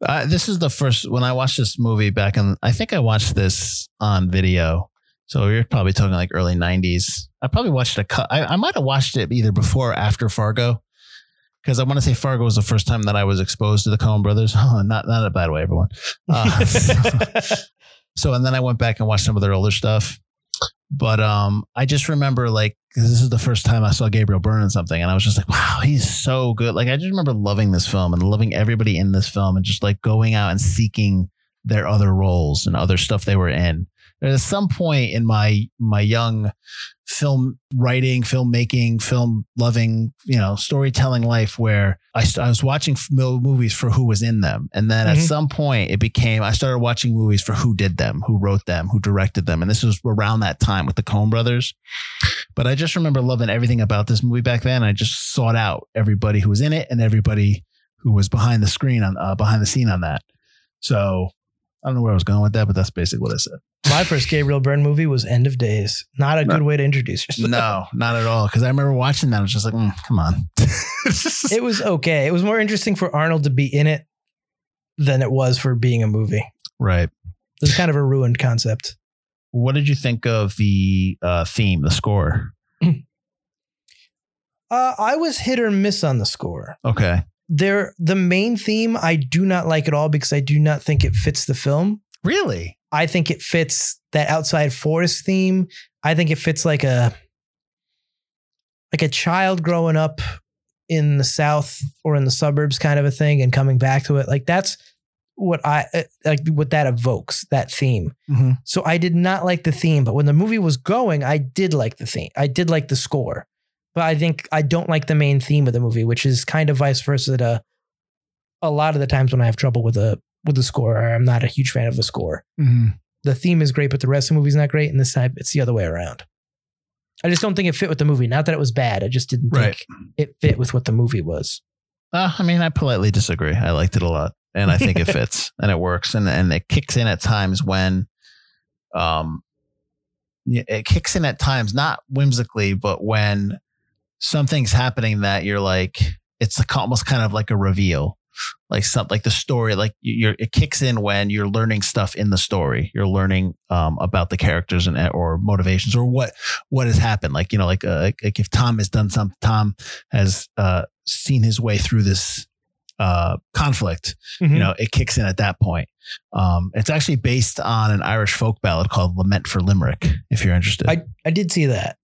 Uh, this is the first when I watched this movie back in. I think I watched this on video, So you're probably talking like early '90s. I probably watched a cut. I, I might have watched it either before or after Fargo, because I want to say Fargo was the first time that I was exposed to the Coen Brothers. *laughs* Not not a bad way, everyone. Uh, *laughs* so, and then I went back and watched some of their older stuff. But um, I just remember like this is the first time I saw Gabriel Byrne in something, and I was just like, wow, he's so good. Like I just remember loving this film and loving everybody in this film, and just like going out and seeking their other roles and other stuff they were in. At some point in my my young film writing, filmmaking, film loving, you know, storytelling life where I, st- I was watching f- movies for who was in them. And then at Mhm. some point it became, I started watching movies for who did them, who wrote them, who directed them. And this was around that time with the Coen brothers. But I just remember loving everything about this movie back then. I just sought out everybody who was in it and everybody who was behind the screen on, uh, behind the scene on that. So I don't know where I was going with that, but that's basically what I said. My first Gabriel Byrne movie was End of Days. Not a No. good way to introduce yourself. No, not at all. Because I remember watching that. I was just like, mm, come on. *laughs* It was okay. It was more interesting for Arnold to be in it than it was for being a movie. right. It was kind of a ruined concept. What did you think of the uh, theme, the score? *clears throat* Uh, I was hit or miss on the score. Okay. There, the main theme I do not like at all because I do not think it fits the film. Really? I think it fits that outside forest theme. I think it fits like a like a child growing up in the south or in the suburbs kind of a thing and coming back to it. Like that's what I uh, like what that evokes, that theme. Mm-hmm. So I did not like the theme, but when the movie was going, I did like the theme. I did like the score. But I think I don't like the main theme of the movie, which is kind of vice versa to a lot of the times when I have trouble with a with the score, or I'm not a huge fan of the score Mm-hmm. the theme is great, but the rest of the movie's not great. And this time it's the other way around. I just don't think it fit with the movie. Not that it was bad. I just didn't Right. think it fit with what the movie was. Uh, I mean, I politely disagree. I liked it a lot, and I think it *laughs* fits and it works, and and it kicks in at times when, um, it kicks in at times not whimsically, but when something's happening that you're like, it's almost kind of like a reveal, like something like the story, like you- you're it kicks in when you're learning stuff in the story. You're learning um about the characters and or motivations or what what has happened. Like you know, like uh, like, if Tom has done something, Tom has uh seen his way through this uh conflict Mm-hmm. you know it kicks in at that point um it's actually based on an irish folk ballad called lament for limerick if you're interested I, I did see that.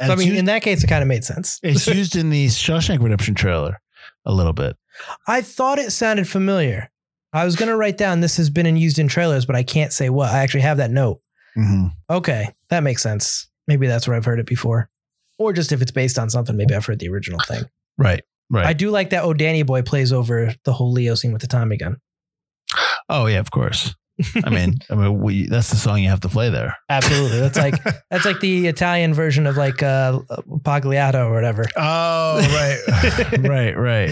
And So, I mean, used, in that case, it kind of made sense. *laughs* it's used in the shawshank redemption trailer a little bit I thought it sounded familiar. I was going to write down this has been used in trailers, but I can't say what. I actually have that note. Mhm. Okay, that makes sense. Maybe that's where I've heard it before. Or just if it's based on something, maybe I've heard the original thing. right right I do like that Oh Danny Boy plays over the whole Leo scene with the Tommy gun. oh yeah of course i mean i mean we, that's the song you have to play there Absolutely. That's like *laughs* that's like the Italian version of like uh Pagliato or whatever. oh right *laughs* right right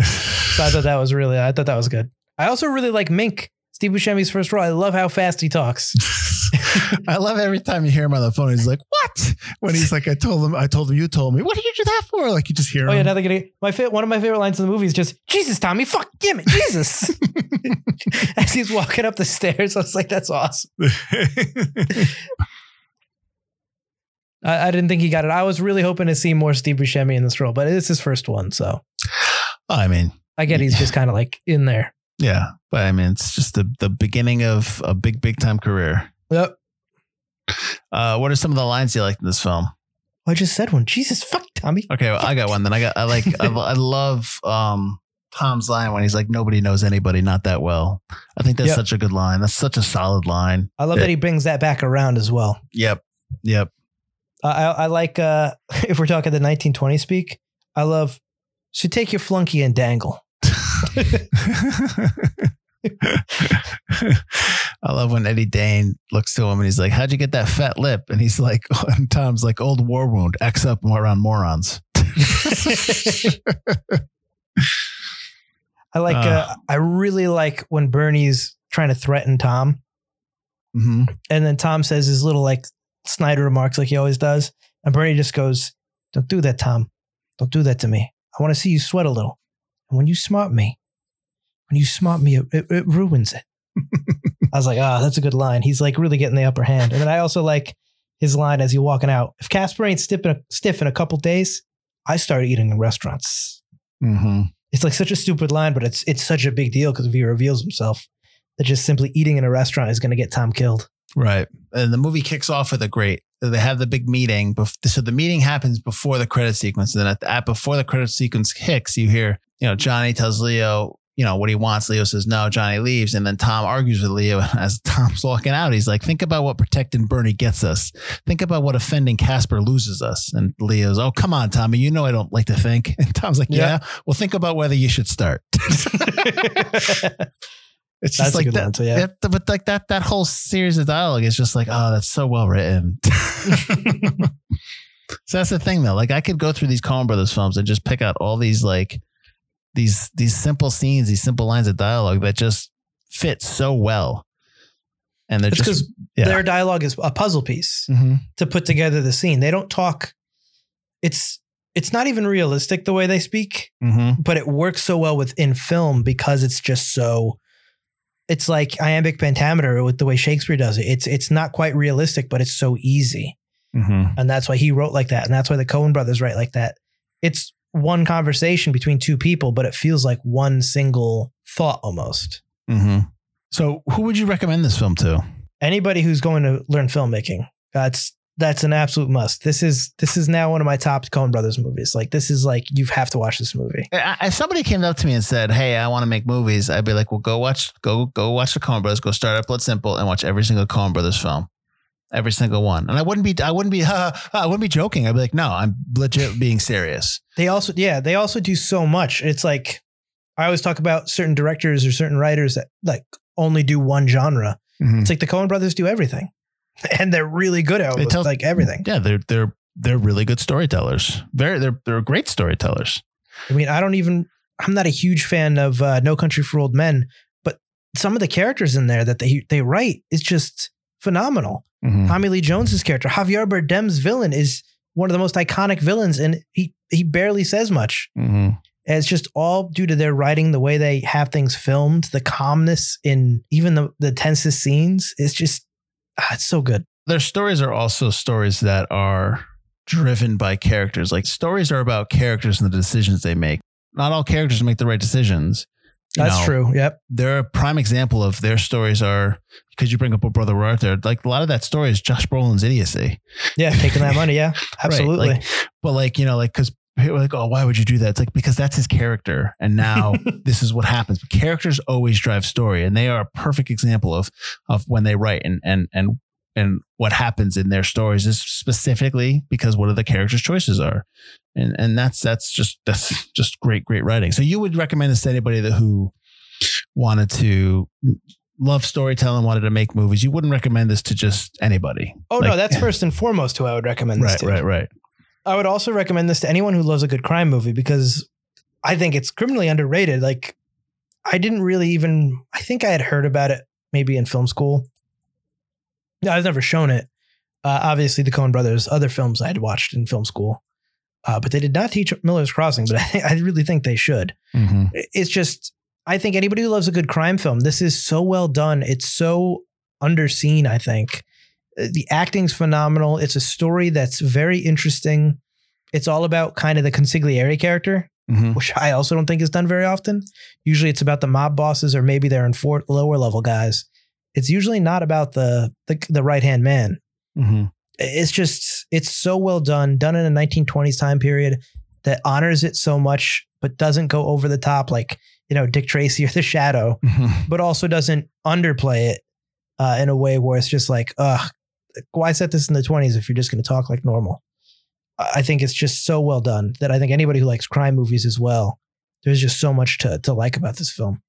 So I thought that was really I thought that was good. I also really like Mink, Steve Buscemi's first role. I love how fast he talks. *laughs* *laughs* I love every time you hear him on the phone. He's like, "What?" When he's like, "I told him, I told him, you told me." What did you do that for? Like you just hear him. Oh yeah, him. now they're gonna my fa- one of my favorite lines in the movie is just Jesus, Tommy, fuck, damn it, Jesus. *laughs* *laughs* As he's walking up the stairs, I was like, that's awesome. I, I didn't think he got it. I was really hoping to see more Steve Buscemi in this role, but it's his first one, so I mean, I get he's just kind of like in there. yeah, but I mean, it's just the the beginning of a big, big time career. Yep. Uh, what are some of the lines you liked in this film? I just said one. Jesus, fuck, Tommy. Okay, well, I got one. Then I got I like I, I love um Tom's line when he's like, "Nobody knows anybody not that well." I think that's Yep. such a good line. That's such a solid line. I love that he brings that back around as well. Yep, yep. I, I, I like uh, *laughs* if we're talking the 1920 speak. I love. So take your flunky and dangle. *laughs* *laughs* *laughs* I love when Eddie Dane looks to him and he's like, "How'd you get that fat lip?" And he's like, *laughs* and Tom's like, "Old war wound, X up around morons." *laughs* I like. Uh, Uh. I really like when Bernie's trying to threaten Tom, hmm and then Tom says his little like Snyder remarks, like he always does, and Bernie just goes, "Don't do that, Tom. Don't do that to me. I want to see you sweat a little. And when you smart me, when you smart me, it, it, ruins it." *laughs* I was like, "Ah, that's a good line." He's like really getting the upper hand, and then I also like his line as he walking out. If Caspar ain't stiff in a, stiff in a couple days, I start eating in restaurants. Mm-hmm. It's like such a stupid line, but it's it's such a big deal because if he reveals himself, that just simply eating in a restaurant is going to get Tom killed. Right. And the movie kicks off with a great. They have the big meeting. So the meeting happens before the credit sequence. And then at, the, at before the credit sequence kicks, you hear, you know, Johnny tells Leo, you know, what he wants. Leo says no. Johnny leaves, and then Tom argues with Leo *laughs* as Tom's walking out. He's like, "Think about what protecting Bernie gets us. Think about what offending Caspar loses us." And Leo's, "Oh, come on, Tommy. You know I don't like to think." *laughs* And Tom's like, "Yeah, Yeah. well, think about whether you should start." *laughs* It's That's just a like good that, too, yeah. that- but like that that whole series of dialogue is just like, oh, that's so well written. so that's the thing though. Like I could go through these Coen Brothers films and just pick out all these like these these simple scenes, these simple lines of dialogue that just fit so well. And they're It's just because yeah. their dialogue is a puzzle piece Mhm. to put together the scene. They don't talk. It's it's not even realistic the way they speak, Mhm. but it works so well within film because it's just so. It's like iambic pentameter with the way Shakespeare does it. It's it's not quite realistic, but it's so easy. Mhm. and that's why he wrote like that and that's why the coen brothers write like that it's one conversation between two people but it feels like one single thought almost Mhm. So who would you recommend this film to? anybody who's going to learn filmmaking that's that's an absolute must this is this is now one of my top coen brothers movies like this is like you have to watch this movie If somebody came up to me and said, "Hey, I want to make movies," I'd be like, "Well, go watch, go go watch the Coen Brothers. Go start at Blood Simple and watch every single Coen Brothers film, every single one." And I wouldn't be, I wouldn't be, *laughs* I wouldn't be joking. I'd be like, "No, I'm legit being serious." they also yeah they also do so much it's like i always talk about certain directors or certain writers that like only do one genre Mhm. it's like the coen brothers do everything *laughs* and they're really good at it, tell- like everything Yeah, they're they're they're really good storytellers. Very, they're they're great storytellers. I mean, I don't even. I'm not a huge fan of uh, No Country for Old Men, but some of the characters in there that they they write is just phenomenal. Mhm. Tommy Lee Jones's character, Javier Bardem's villain, is one of the most iconic villains, and he he barely says much. Mhm. And it's just all due to their writing, the way they have things filmed, the calmness in even the the tensest scenes. It's just ah, it's so good. Their stories are also stories that are driven by characters. Like stories are about characters and the decisions they make. Not all characters make the right decisions. That's know, true. Yep. they're a prime example of their stories are because you bring up a brother Roar there. Like a lot of that story is Josh Brolin's idiocy. Yeah, taking that money. Yeah, *laughs* absolutely. like- But like, you know, like because people are like, oh, why would you do that? It's like because that's his character. And now *laughs* this is what happens. But characters always drive story, and they are a perfect example of of when they write and and and and what happens in their stories is specifically because what are the characters' choices are. And and that's that's just that's just great, great writing. So you would recommend this to anybody that who wanted to love storytelling, wanted to make movies. You wouldn't recommend this to just anybody. oh Like- no, that's first and foremost who I would recommend this Right, to. right, right. I would also recommend this to anyone who loves a good crime movie because I think it's criminally underrated. Like, I didn't really even, I think I had heard about it maybe in film school. No, I was never shown it. Uh, obviously, the Coen brothers, other films I had watched in film school, uh, but they did not teach Miller's Crossing, but *laughs* I, I really think they should. Mhm. It's just, I think anybody who loves a good crime film, this is so well done. It's so underseen, I think. Uh, The acting's phenomenal. It's a story that's very interesting. It's all about kind of the consigliere character, Mhm. which I also don't think is done very often. Usually it's about the mob bosses or maybe they're in four, lower level guys. It's usually not about the the, the right hand man. Mhm. It's just it's so well done, done in a 1920s time period that honors it so much, but doesn't go over the top like you know Dick Tracy or The Shadow, Mhm. but also doesn't underplay it uh, in a way where it's just like, ugh, why set this in the 20s if you're just going to talk like normal? I I think it's just so well done that I think anybody who likes crime movies as well, there's just so much to to like about this film.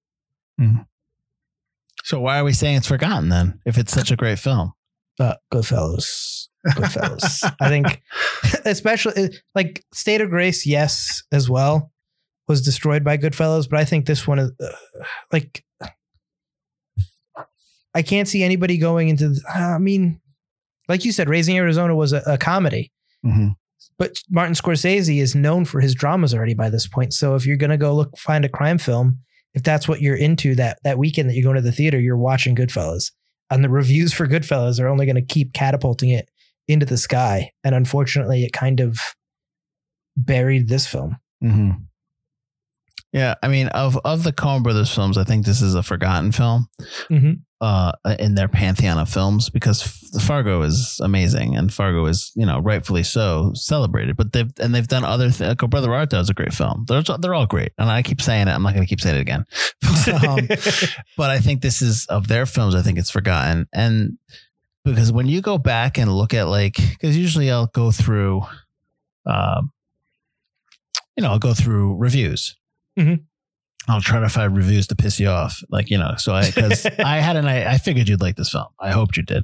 So why are we saying it's forgotten then? If it's such a great film, Uh, Goodfellas. Goodfellas. I think, *laughs* especially like State of Grace, yes, as well, was destroyed by Goodfellas, but I think this one is uh, like, I can't see anybody going into. th- I mean, like you said, Raising Arizona was a, a comedy, Mhm. but Martin Scorsese is known for his dramas already by this point. So if you're gonna go look find a crime film, if that's what you're into that that weekend that you're going to the theater, you're watching Goodfellas. And the reviews for Goodfellas are only going to keep catapulting it Into the Sky, and unfortunately, it kind of buried this film. hmm Yeah, I mean, of of the Coen Brothers films, I think this is a forgotten film Mhm. uh, in their pantheon of films because Fargo is amazing and Fargo is you know rightfully so celebrated. But they've and they've done other things. Like, Brother Art is a great film. They're they're all great, and I keep saying it. I'm not going to keep saying it again. *laughs* um, *laughs* but I think this is of their films. I think it's forgotten, and because when you go back and look at like, because usually I'll go through, um, you know, I'll go through reviews. Mhm. I'll try to find reviews to piss you off, like you know. So I because *laughs* I had an I, I figured you'd like this film. I hoped you did,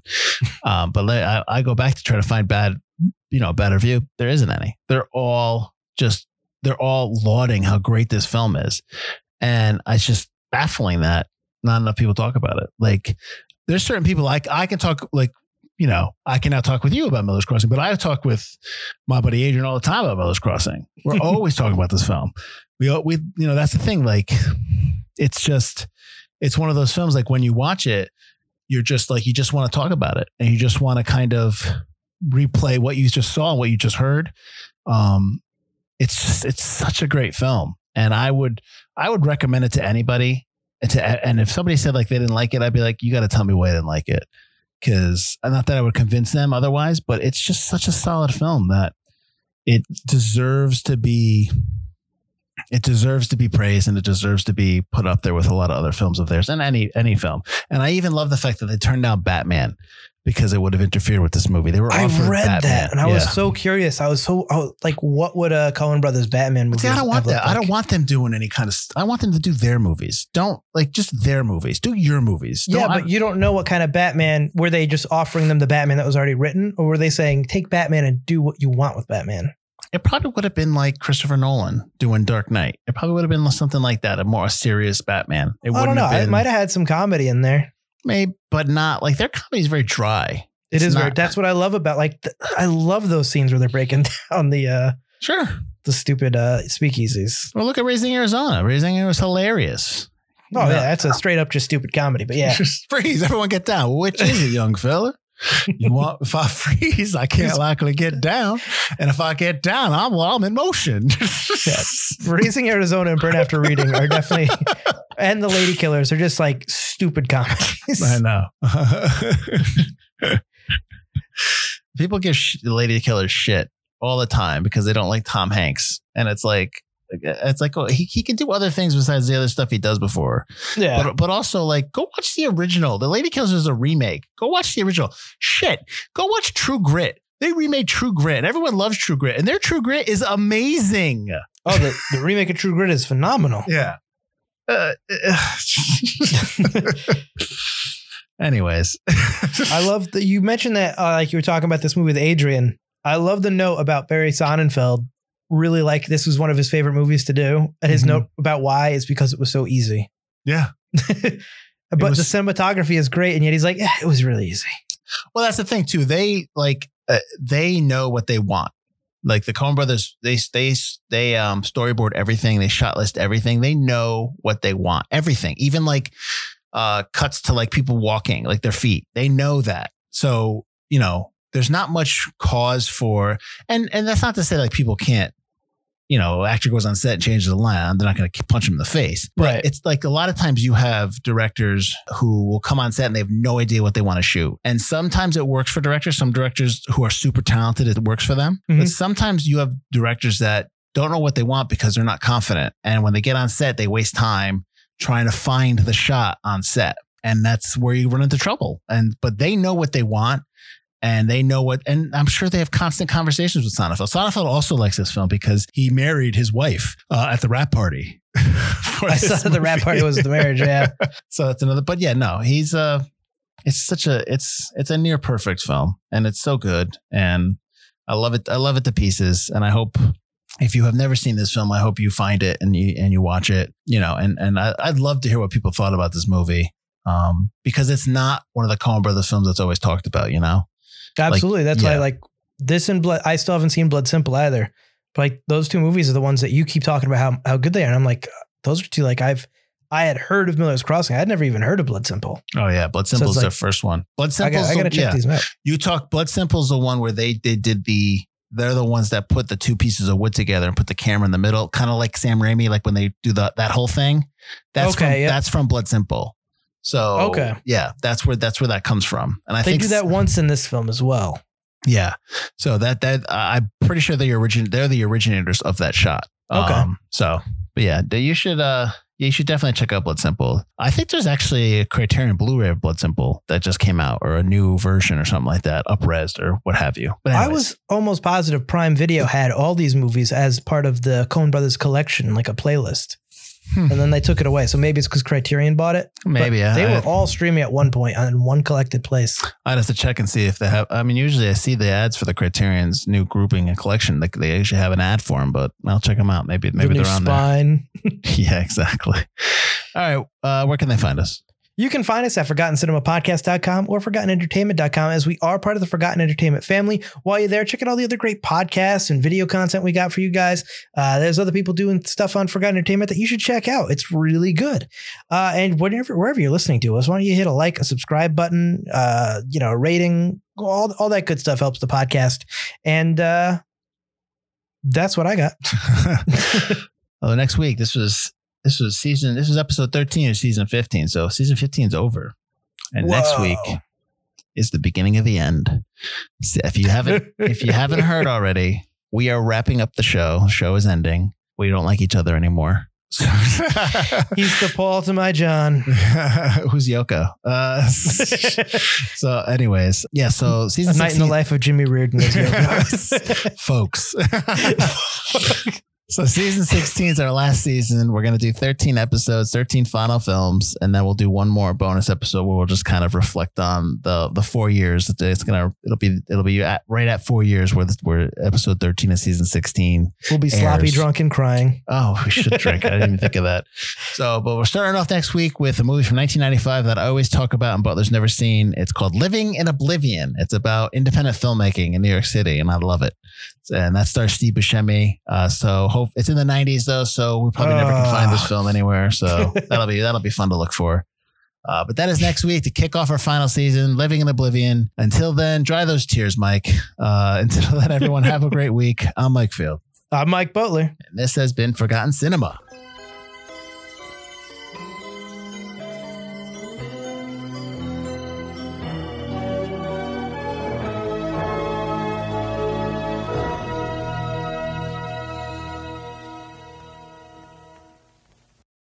um, but like, I, I go back to try to find bad, you know, bad review. There isn't any. They're all just they're all lauding how great this film is, and it's just baffling that not enough people talk about it. Like there's certain people like I can talk like you know I can now talk with you about Miller's Crossing, but I talk with my buddy Adrian all the time about Miller's Crossing. We're *laughs* always talking about this film. We we you know that's the thing. Like it's just it's one of those films. Like when you watch it, you're just like you just want to talk about it and you just want to kind of replay what you just saw what you just heard. Um, it's just it's such a great film, and I would I would recommend it to anybody. And, to, and if somebody said like they didn't like it, I'd be like, you got to tell me why I didn't like it, because not that I would convince them otherwise, but it's just such a solid film that it deserves to be. It deserves to be praised and it deserves to be put up there with a lot of other films of theirs and any any film. And I even love the fact that they turned down Batman because it would have interfered with this movie. They were I read Batman. that and I Yeah. was so curious. I was so I was like, what would a Coen Brothers Batman movie? See, I don't want that. I don't want them doing any kind of. I want them to do their movies. Don't like just their movies. Do your movies. Yeah, Don't- but you don't know what kind of Batman. Were they just offering them the Batman that was already written, or were they saying take Batman and do what you want with Batman? It probably would have been like Christopher Nolan doing Dark Knight. It probably would have been something like that, a more serious Batman. It I don't know. have It might have had some comedy in there. maybe, but not like their comedy is very dry. It It's is very. That's what I love about like. The, I love those scenes where they're breaking *laughs* down the uh Sure. the stupid uh speakeasies. Well, look at Raising Arizona. Raising Arizona was hilarious. Oh yeah, that's a straight up just stupid comedy. But yeah, *laughs* Just freeze. Everyone get down. Which is it, young fella? You want if I *laughs* freeze, I can't likely get down. And if I get down, I'm well, I'm in motion. *laughs* Raising Arizona and Burn After Reading are definitely, *laughs* and the Lady Killers are just like stupid comedies. I know. People give sh- Lady Killer shit all the time because they don't like Tom Hanks, and it's like it's like oh, he he can do other things besides the other stuff he does before. Yeah, But but also like go watch the original. The Lady Killers is a remake. Go watch the original. Shit. Go watch True Grit. They remade True Grit. Everyone loves True Grit, and their True Grit is amazing. oh, the, the remake of True Grit is phenomenal. *laughs* Yeah. Uh, *laughs* anyways, I love that you mentioned that, uh, like you were talking about this movie with Adrian. I love the note about Barry Sonnenfeld. Really, like this was one of his favorite movies to do, and his Mhm. note about why is because it was so easy. yeah. *laughs* but was- the cinematography is great, and yet he's like, yeah, it was really easy. Well, that's the thing too. They like uh, they know what they want. Like the Coen Brothers, they they they um storyboard everything. They shot list everything. They know what they want. Everything, even like uh cuts to like people walking, like their feet. They know that. So you know, there's not much cause for, and and that's not to say like people can't. You know, actor goes on set and changes the line. They're not going to punch him in the face. But Right. it's like a lot of times you have directors who will come on set and they have no idea what they want to shoot. And sometimes it works for directors. Some directors who are super talented, it works for them. But Mhm. sometimes you have directors that don't know what they want because they're not confident. And when they get on set, they waste time trying to find the shot on set. And that's where you run into trouble. And but they know what they want and they know what and I'm sure they have constant conversations with Sonnenfeld. Sonnenfeld also likes this film because he married his wife uh, at the wrap party. *laughs* I saw saw the wrap party was the marriage. Yeah, *laughs* so that's another but yeah no he's uh it's such a it's it's a near perfect film and it's so good and i love it i love it to pieces and i hope if you have never seen this film i hope you find it and you and you watch it you know and and I, i'd love to hear what people thought about this movie um because it's not one of the Coen brothers films that's always talked about you know absolutely. That's why, like this and Blood. I still haven't seen Blood Simple either. But like those two movies are the ones that you keep talking about how how good they are. And I'm like, those are two. Like I've I had heard of Miller's Crossing. I'd never even heard of Blood Simple. Oh yeah, Blood Simple is like- their first one. Blood I Simple. got, I got to check yeah. these out. You talk Blood Simple's the one where they they did the they're the ones that put the two pieces of wood together and put the camera in the middle, kind of like Sam Raimi, like when they do the that whole thing. That's Okay, from, yeah. that's from Blood Simple. So Okay. yeah, that's where that's where that comes from. And I think They think do that once in this film as well. Yeah. So that that I'm pretty sure they origin they're the originators of that shot. Okay. Um, so but yeah, you should uh you should definitely check out Blood Simple. I think there's actually a Criterion Blu-ray of Blood Simple that just came out, or a new version, or something like that, upresed or what have you. But I was almost positive Prime Video had all these movies as part of the Coen Brothers collection, like a playlist. Hmm. And then they took it away. So maybe it's because Criterion bought it. Maybe I, They I, were all streaming at one point on one collected place. I'd have to check and see if they have. I mean, usually I see the ads for the Criterion's new grouping and collection. Like they actually have an ad for them, but I'll check them out. Maybe maybe the they're on there. spine. *laughs* Yeah, exactly. All right, uh, where can they find us? You can find us at ForgottenCinemaPodcast.com or ForgottenEntertainment.com as we are part of the Forgotten Entertainment family. While you're there, check out all the other great podcasts and video content we got for you guys. Uh, there's other people doing stuff on Forgotten Entertainment that you should check out. It's really good. Uh, and whenever, wherever you're listening to us, why don't you hit a like, a subscribe button, uh, you know, a rating, all, all that good stuff helps the podcast. And uh, that's what I got. *laughs* oh, next week. This was this was season. This was episode thirteen of season fifteen. So season 15 is over, and next week is the beginning of the end. So if you haven't *laughs* if you haven't heard already, we are wrapping up the show. Show is ending. We don't like each other anymore. *laughs* He's the Paul to my John. *laughs* Who's Yoko? Uh, so, anyways, yeah. So A season night in the life of Jimmy Reardon. folks. So season 16 is our last season. We're going to do 13 episodes, 13 final films, and then we'll do one more bonus episode where we'll just kind of reflect on the the four years. It's gonna it'll be it'll be at, right at four years where this, where episode 13 of season 16. We'll be sloppy, Airs. drunk, and crying. Oh, we should drink. I didn't even think of that. So, but we're starting off next week with a movie from 1995 that I always talk about and Butler's never seen. It's called Living in Oblivion. It's about independent filmmaking in New York City, and I love it. And that stars Steve Buscemi. Uh, so hope it's in the 90s though, so we probably never can find this Ah. film anywhere. So *laughs* that'll be that'll be fun to look for. Uh, but that is next week to kick off our final season, Living in Oblivion. Until then, dry those tears, Mike. Uh, *laughs* until then, everyone have a great week. I'm Mike Field, I'm Mike Butler. and this has been Forgotten Cinema.